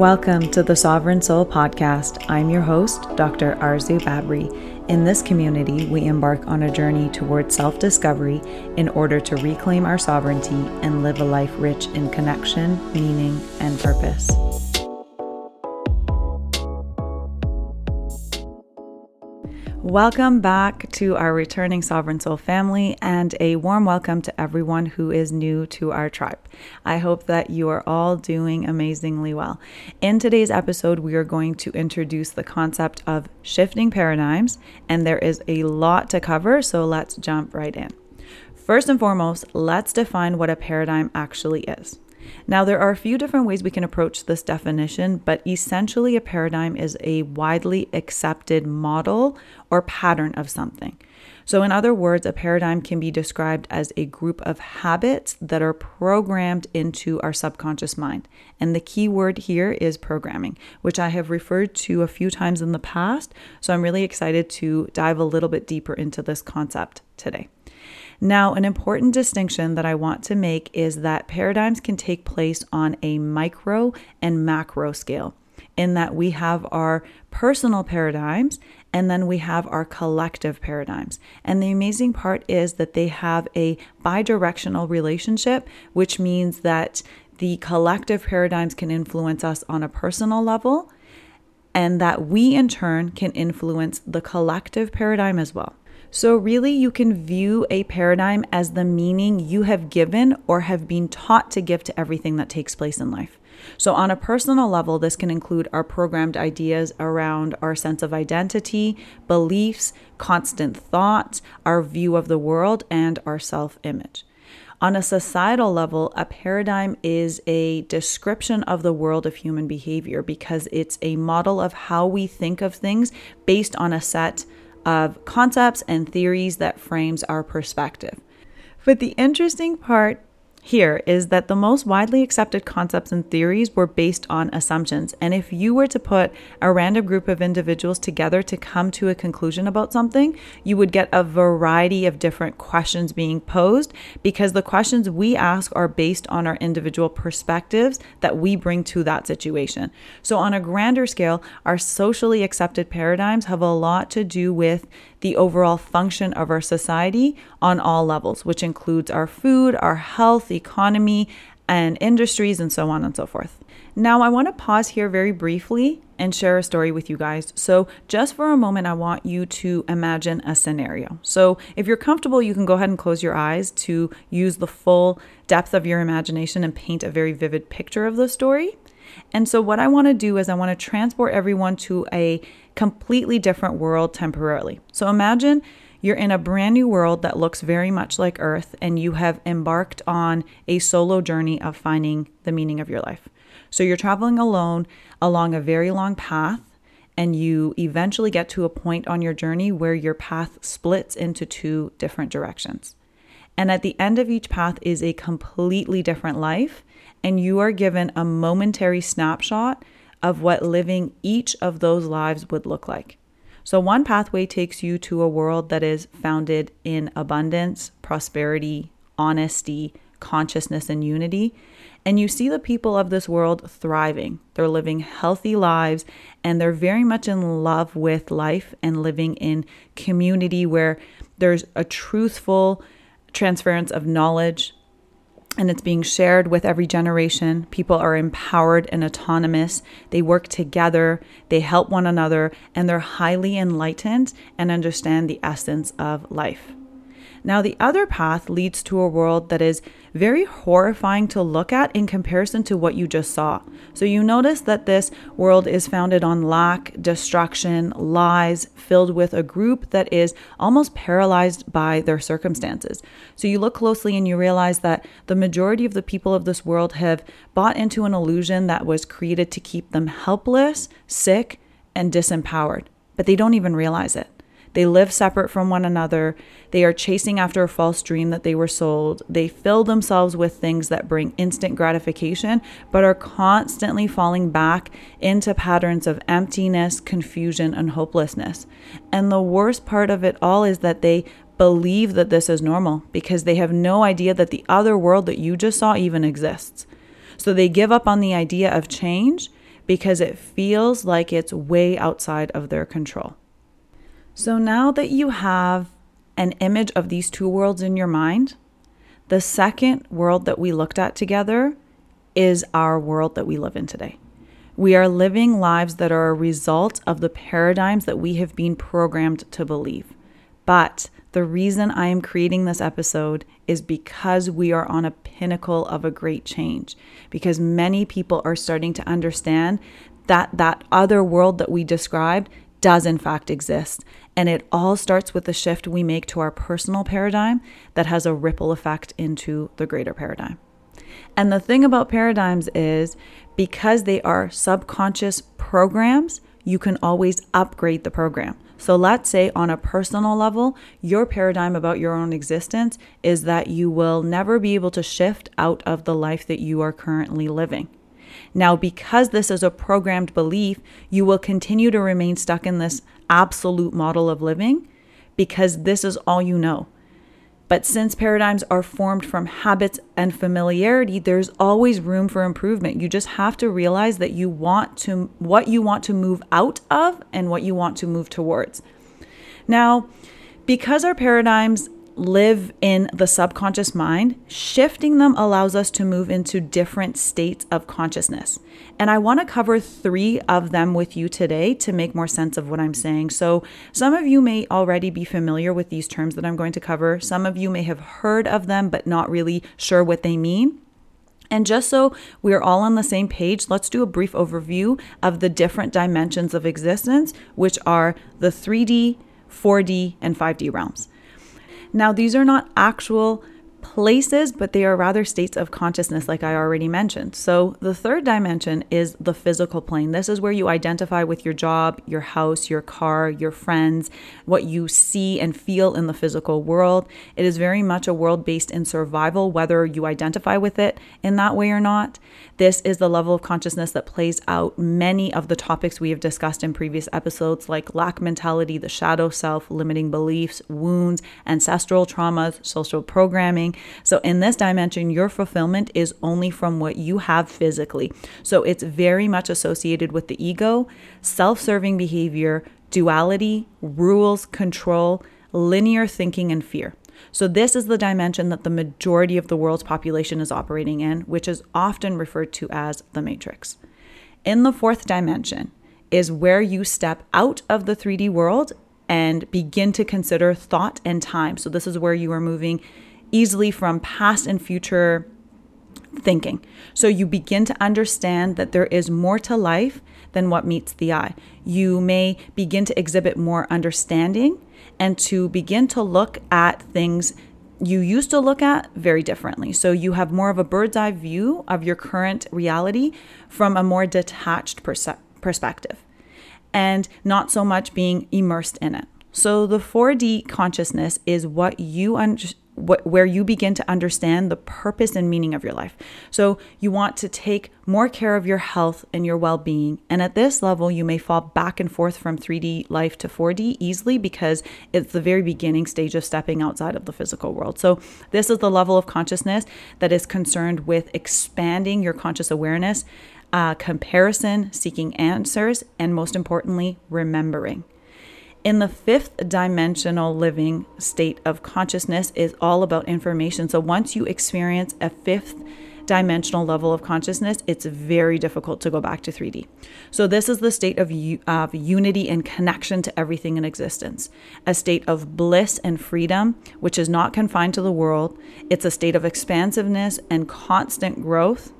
Welcome to the Sovereign Soul Podcast. I'm your host, Dr. Arzu Babri. In this community, we embark on a journey towards self discovery in order to reclaim our sovereignty and live a life rich in connection, meaning, and purpose. Welcome back to our returning Sovereign Soul family, and a warm welcome to everyone who is new to our tribe. I hope that you are all doing amazingly well. In today's episode, we are going to introduce the concept of shifting paradigms, and there is a lot to cover, so let's jump right in. First and foremost, let's define what a paradigm actually is. Now, there are a few different ways we can approach this definition, but essentially, a paradigm is a widely accepted model or pattern of something. So, in other words, a paradigm can be described as a group of habits that are programmed into our subconscious mind. And the key word here is programming, which I have referred to a few times in the past. So, I'm really excited to dive a little bit deeper into this concept today. Now, an important distinction that I want to make is that paradigms can take place on a micro and macro scale, in that we have our personal paradigms and then we have our collective paradigms. And the amazing part is that they have a bidirectional relationship, which means that the collective paradigms can influence us on a personal level, and that we in turn can influence the collective paradigm as well. So, really, you can view a paradigm as the meaning you have given or have been taught to give to everything that takes place in life. So, on a personal level, this can include our programmed ideas around our sense of identity, beliefs, constant thoughts, our view of the world, and our self image. On a societal level, a paradigm is a description of the world of human behavior because it's a model of how we think of things based on a set of concepts and theories that frames our perspective. But the interesting part here is that the most widely accepted concepts and theories were based on assumptions. And if you were to put a random group of individuals together to come to a conclusion about something, you would get a variety of different questions being posed because the questions we ask are based on our individual perspectives that we bring to that situation. So, on a grander scale, our socially accepted paradigms have a lot to do with the overall function of our society on all levels, which includes our food, our health, economy, and industries, and so on and so forth. Now, I want to pause here very briefly and share a story with you guys. So, just for a moment, I want you to imagine a scenario. So, if you're comfortable, you can go ahead and close your eyes to use the full depth of your imagination and paint a very vivid picture of the story. And so, what I want to do is, I want to transport everyone to a completely different world temporarily. So, imagine you're in a brand new world that looks very much like Earth, and you have embarked on a solo journey of finding the meaning of your life. So, you're traveling alone along a very long path, and you eventually get to a point on your journey where your path splits into two different directions. And at the end of each path is a completely different life and you are given a momentary snapshot of what living each of those lives would look like. So, one pathway takes you to a world that is founded in abundance, prosperity, honesty, consciousness, and unity. And you see the people of this world thriving. They're living healthy lives and they're very much in love with life and living in community where there's a truthful transference of knowledge, and it's being shared with every generation. People are empowered and autonomous. They work together, they help one another, and they're highly enlightened and understand the essence of life. Now, the other path leads to a world that is very horrifying to look at in comparison to what you just saw. So, you notice that this world is founded on lack, destruction, lies, filled with a group that is almost paralyzed by their circumstances. So, you look closely and you realize that the majority of the people of this world have bought into an illusion that was created to keep them helpless, sick, and disempowered, but they don't even realize it. They live separate from one another. They are chasing after a false dream that they were sold. They fill themselves with things that bring instant gratification, but are constantly falling back into patterns of emptiness, confusion, and hopelessness. And the worst part of it all is that they believe that this is normal because they have no idea that the other world that you just saw even exists. So they give up on the idea of change because it feels like it's way outside of their control. So now that you have an image of these two worlds in your mind, the second world that we looked at together is our world that we live in today. We are living lives that are a result of the paradigms that we have been programmed to believe. But the reason I am creating this episode is because we are on a pinnacle of a great change, because many people are starting to understand that that other world that we described does in fact exist. And it all starts with the shift we make to our personal paradigm that has a ripple effect into the greater paradigm. And the thing about paradigms is because they are subconscious programs, you can always upgrade the program. So let's say on a personal level, your paradigm about your own existence is that you will never be able to shift out of the life that you are currently living. Now, because this is a programmed belief, you will continue to remain stuck in this absolute model of living because this is all you know. But since paradigms are formed from habits and familiarity, there's always room for improvement. You just have to realize that you want to what you want to move out of and what you want to move towards. Now, because our paradigms live in the subconscious mind, shifting them allows us to move into different states of consciousness. And I want to cover three of them with you today to make more sense of what I'm saying. So, some of you may already be familiar with these terms that I'm going to cover, some of you may have heard of them, but not really sure what they mean. And just so we're all on the same page, let's do a brief overview of the different dimensions of existence, which are the 3D, 4D, and 5D realms. Now, these are not actual places, but they are rather states of consciousness, like I already mentioned. So, the third dimension is the physical plane. This is where you identify with your job, your house, your car, your friends, what you see and feel in the physical world. It is very much a world based in survival, whether you identify with it in that way or not. This is the level of consciousness that plays out many of the topics we have discussed in previous episodes, like lack mentality, the shadow self, limiting beliefs, wounds, ancestral traumas, social programming so, in this dimension, your fulfillment is only from what you have physically. So, it's very much associated with the ego, self serving behavior, duality, rules, control, linear thinking, and fear. So, this is the dimension that the majority of the world's population is operating in, which is often referred to as the matrix. In the fourth dimension is where you step out of the 3D world and begin to consider thought and time. So, this is where you are moving easily from past and future thinking. So you begin to understand that there is more to life than what meets the eye. You may begin to exhibit more understanding and to begin to look at things you used to look at very differently. So you have more of a bird's eye view of your current reality from a more detached perse- perspective and not so much being immersed in it. So the 4D consciousness is what you understand where you begin to understand the purpose and meaning of your life. So, you want to take more care of your health and your well being. And at this level, you may fall back and forth from 3D life to 4D easily because it's the very beginning stage of stepping outside of the physical world. So, this is the level of consciousness that is concerned with expanding your conscious awareness, uh, comparison, seeking answers, and most importantly, remembering. In the fifth dimensional living state of consciousness is all about information. So once you experience a fifth dimensional level of consciousness, it's very difficult to go back to 3D. So, this is the state of, of unity and connection to everything in existence, a state of bliss and freedom, which is not confined to the world. It's a state of expansiveness and constant growth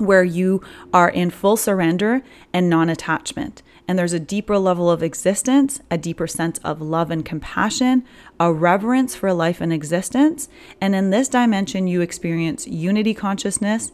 where you are in full surrender and non attachment and there's a deeper level of existence, a deeper sense of love and compassion, a reverence for life and existence. And in this dimension, you experience unity consciousness,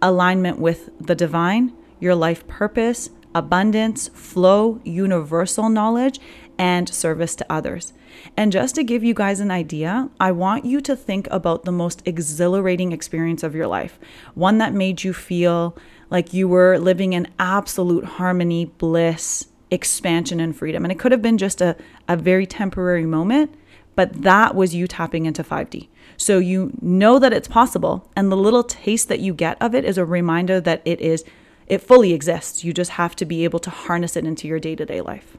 alignment with the divine, your life purpose, abundance, flow, universal knowledge, and service to others. And just to give you guys an idea, I want you to think about the most exhilarating experience of your life, one that made you feel like you were living in absolute harmony, bliss, expansion, and freedom. And it could have been just a, a very temporary moment, but that was you tapping into 5D. So you know that it's possible. And the little taste that you get of it is a reminder that it is It fully exists. You just have to be able to harness it into your day to day life.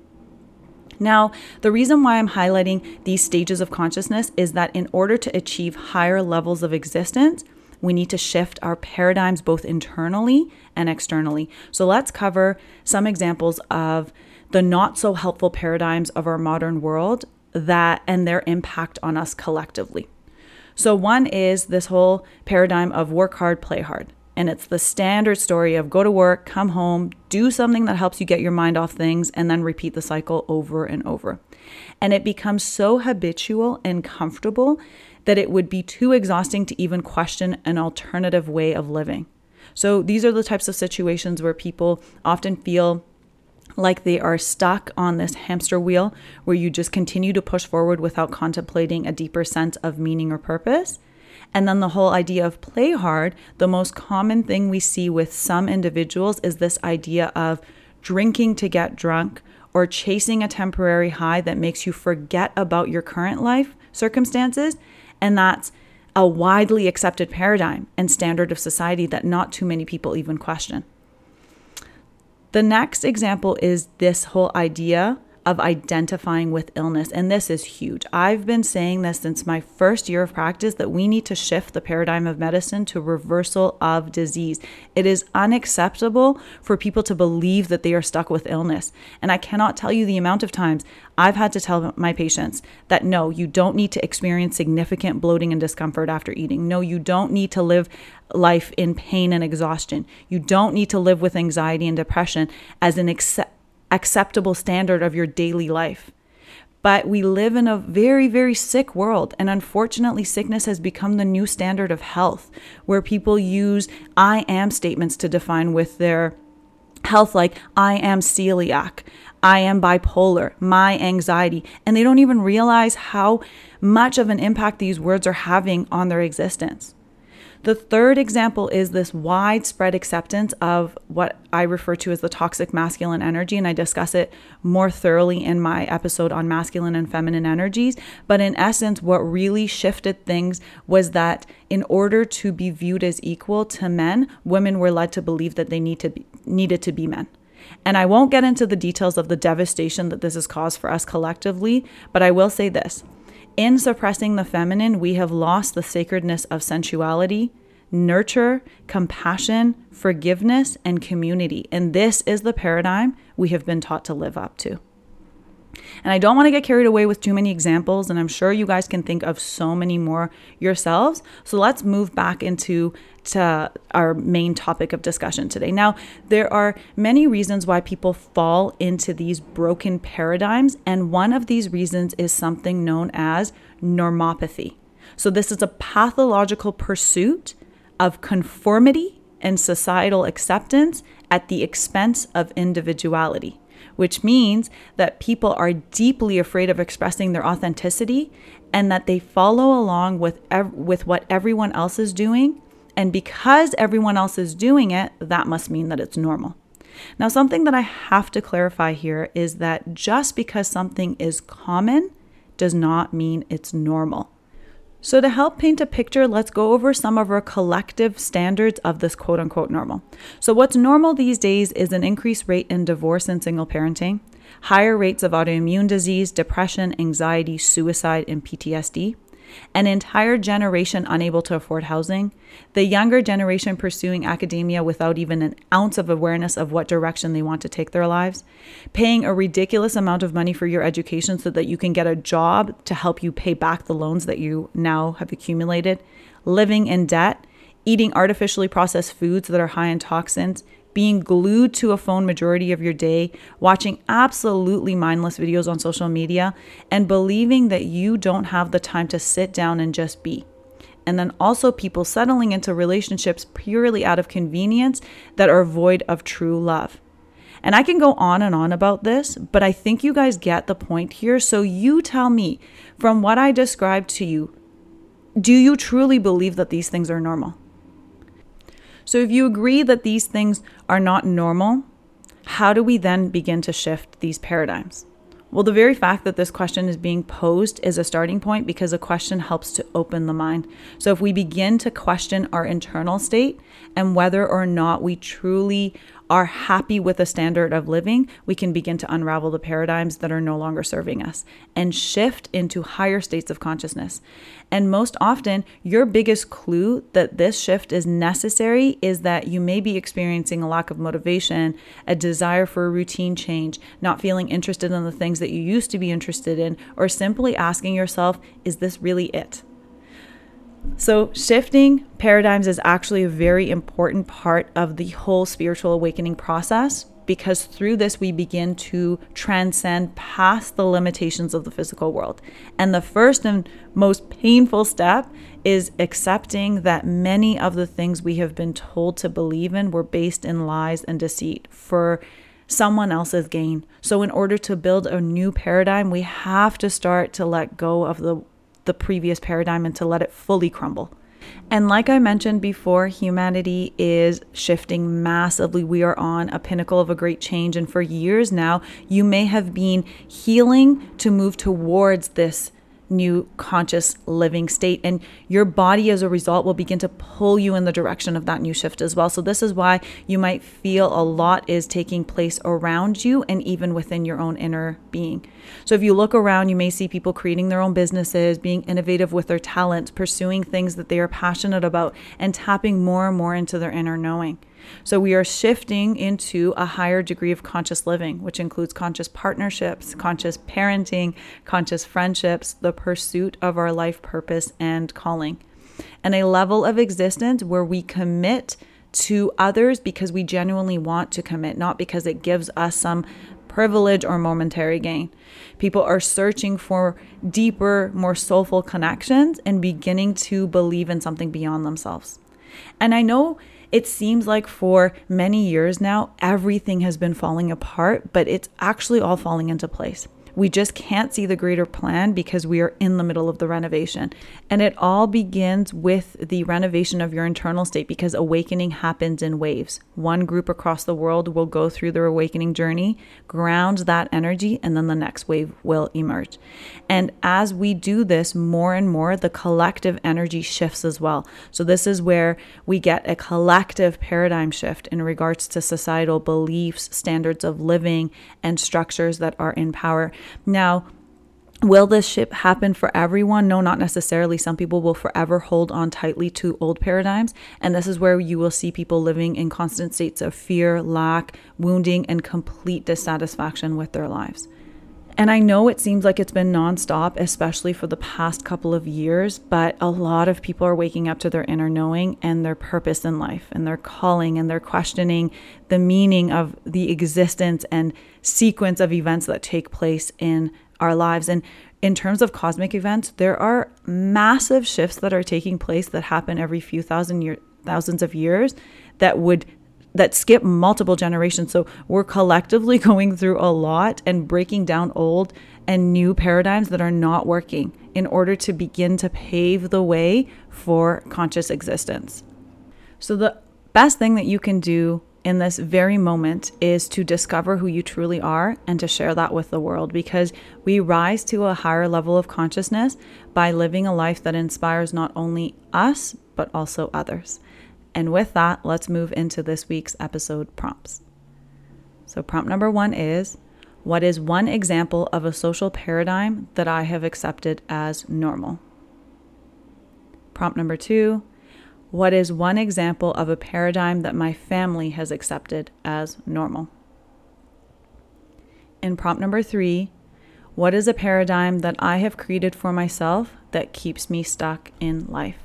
Now, the reason why I'm highlighting these stages of consciousness is that in order to achieve higher levels of existence, we need to shift our paradigms both internally and externally. So, let's cover some examples of the not so helpful paradigms of our modern world that and their impact on us collectively. So, one is this whole paradigm of work hard, play hard. And it's the standard story of go to work, come home, do something that helps you get your mind off things, and then repeat the cycle over and over. And it becomes so habitual and comfortable that it would be too exhausting to even question an alternative way of living. So these are the types of situations where people often feel like they are stuck on this hamster wheel where you just continue to push forward without contemplating a deeper sense of meaning or purpose. And then the whole idea of play hard, the most common thing we see with some individuals is this idea of drinking to get drunk or chasing a temporary high that makes you forget about your current life circumstances. And that's a widely accepted paradigm and standard of society that not too many people even question. The next example is this whole idea of identifying with illness. And this is huge. I've been saying this since my first year of practice that we need to shift the paradigm of medicine to reversal of disease. It is unacceptable for people to believe that they are stuck with illness. And I cannot tell you the amount of times I've had to tell my patients that no, you don't need to experience significant bloating and discomfort after eating. No, you don't need to live life in pain and exhaustion. You don't need to live with anxiety and depression as an accept acceptable standard of your daily life. But we live in a very, very sick world. And unfortunately, sickness has become the new standard of health, where people use I am statements to define with their health, like I am celiac, I am bipolar, my anxiety. And they don't even realize how much of an impact these words are having on their existence. The third example is this widespread acceptance of what I refer to as the toxic masculine energy, and I discuss it more thoroughly in my episode on masculine and feminine energies. But in essence, what really shifted things was that in order to be viewed as equal to men, women were led to believe that they need to be, needed to be men. And I won't get into the details of the devastation that this has caused for us collectively, but I will say this in suppressing the feminine, we have lost the sacredness of sensuality, nurture, compassion, forgiveness, and community. And this is the paradigm we have been taught to live up to. And I don't want to get carried away with too many examples, and I'm sure you guys can think of so many more yourselves. So let's move back into to our main topic of discussion today. Now, there are many reasons why people fall into these broken paradigms, and one of these reasons is something known as normopathy. So, this is a pathological pursuit of conformity and societal acceptance at the expense of individuality which means that people are deeply afraid of expressing their authenticity and that they follow along with ev- with what everyone else is doing. And because everyone else is doing it that must mean that it's normal. Now something that i have to clarify here is that just because something is common does not mean it's normal so, to help paint a picture, let's go over some of our collective standards of this quote unquote normal. So, what's normal these days is an increased rate in divorce and single parenting, higher rates of autoimmune disease, depression, anxiety, suicide, and PTSD, an entire generation unable to afford housing, the younger generation pursuing academia without even an ounce of awareness of what direction they want to take their lives, paying a ridiculous amount of money for your education so that you can get a job to help you pay back the loans that you now have accumulated, living in debt, eating artificially processed foods that are high in toxins, being glued to a phone majority of your day, watching absolutely mindless videos on social media, and believing that you don't have the time to sit down and just be. And then also people settling into relationships purely out of convenience that are void of true love. And I can go on and on about this, but I think you guys get the point here. So you tell me, from what I described to you, do you truly believe that these things are normal? So, if you agree that these things are not normal, how do we then begin to shift these paradigms? Well, the very fact that this question is being posed is a starting point because a question helps to open the mind. So, if we begin to question our internal state and whether or not we truly are happy with a standard of living, we can begin to unravel the paradigms that are no longer serving us and shift into higher states of consciousness. And most often, your biggest clue that this shift is necessary is that you may be experiencing a lack of motivation, a desire for a routine change, not feeling interested in the things that you used to be interested in, or simply asking yourself, is this really it? So, shifting paradigms is actually a very important part of the whole spiritual awakening process because through this we begin to transcend past the limitations of the physical world. And the first and most painful step is accepting that many of the things we have been told to believe in were based in lies and deceit for someone else's gain. So, in order to build a new paradigm, we have to start to let go of the, the previous paradigm and to let it fully crumble. And like I mentioned before, humanity is shifting massively. We are on a pinnacle of a great change. And for years now, you may have been healing to move towards this new conscious living state. And your body, as a result, will begin to pull you in the direction of that new shift as well. So, this is why you might feel a lot is taking place around you and even within your own inner being. So, if you look around, you may see people creating their own businesses, being innovative with their talents, pursuing things that they are passionate about, and tapping more and more into their inner knowing. So we are shifting into a higher degree of conscious living, which includes conscious partnerships, conscious parenting, conscious friendships, the pursuit of our life purpose and calling, and a level of existence where we commit to others because we genuinely want to commit, not because it gives us some privilege or momentary gain. People are searching for deeper, more soulful connections and beginning to believe in something beyond themselves. And I know it seems like for many years now, everything has been falling apart, but it's actually all falling into place. We just can't see the greater plan because we are in the middle of the renovation. And it all begins with the renovation of your internal state because awakening happens in waves. One group across the world will go through their awakening journey, ground that energy, and then the next wave will emerge. And as we do this more and more, the collective energy shifts as well. So, this is where we get a collective paradigm shift in regards to societal beliefs, standards of living, and structures that are in power. Now, Will this shift happen for everyone? No, not necessarily. Some people will forever hold on tightly to old paradigms. And this is where you will see people living in constant states of fear, lack, wounding, and complete dissatisfaction with their lives. And I know it seems like it's been nonstop, especially for the past couple of years, but a lot of people are waking up to their inner knowing and their purpose in life and their calling, and they're questioning the meaning of the existence and sequence of events that take place in our lives. And in terms of cosmic events, there are massive shifts that are taking place that happen every few thousand year, thousands of years that would that skip multiple generations. So we're collectively going through a lot and breaking down old and new paradigms that are not working in order to begin to pave the way for conscious existence. So the best thing that you can do in this very moment is to discover who you truly are and to share that with the world because we rise to a higher level of consciousness by living a life that inspires not only us, but also others. And with that, let's move into this week's episode prompts. So, prompt number one is What is one example of a social paradigm that I have accepted as normal? Prompt number two what is one example of a paradigm that my family has accepted as normal? In prompt number three, what is a paradigm that I have created for myself that keeps me stuck in life?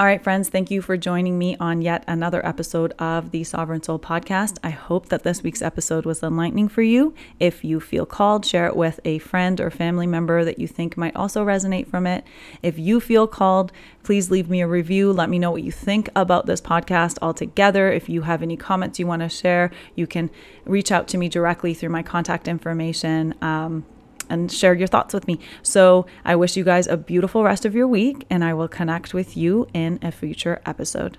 All right, friends, thank you for joining me on yet another episode of the Sovereign Soul podcast. I hope that this week's episode was enlightening for you. If you feel called, share it with a friend or family member that you think might also resonate from it. If you feel called, please leave me a review. Let me know what you think about this podcast altogether. If you have any comments you want to share, you can reach out to me directly through my contact information. Um, and share your thoughts with me. So I wish you guys a beautiful rest of your week, and I will connect with you in a future episode.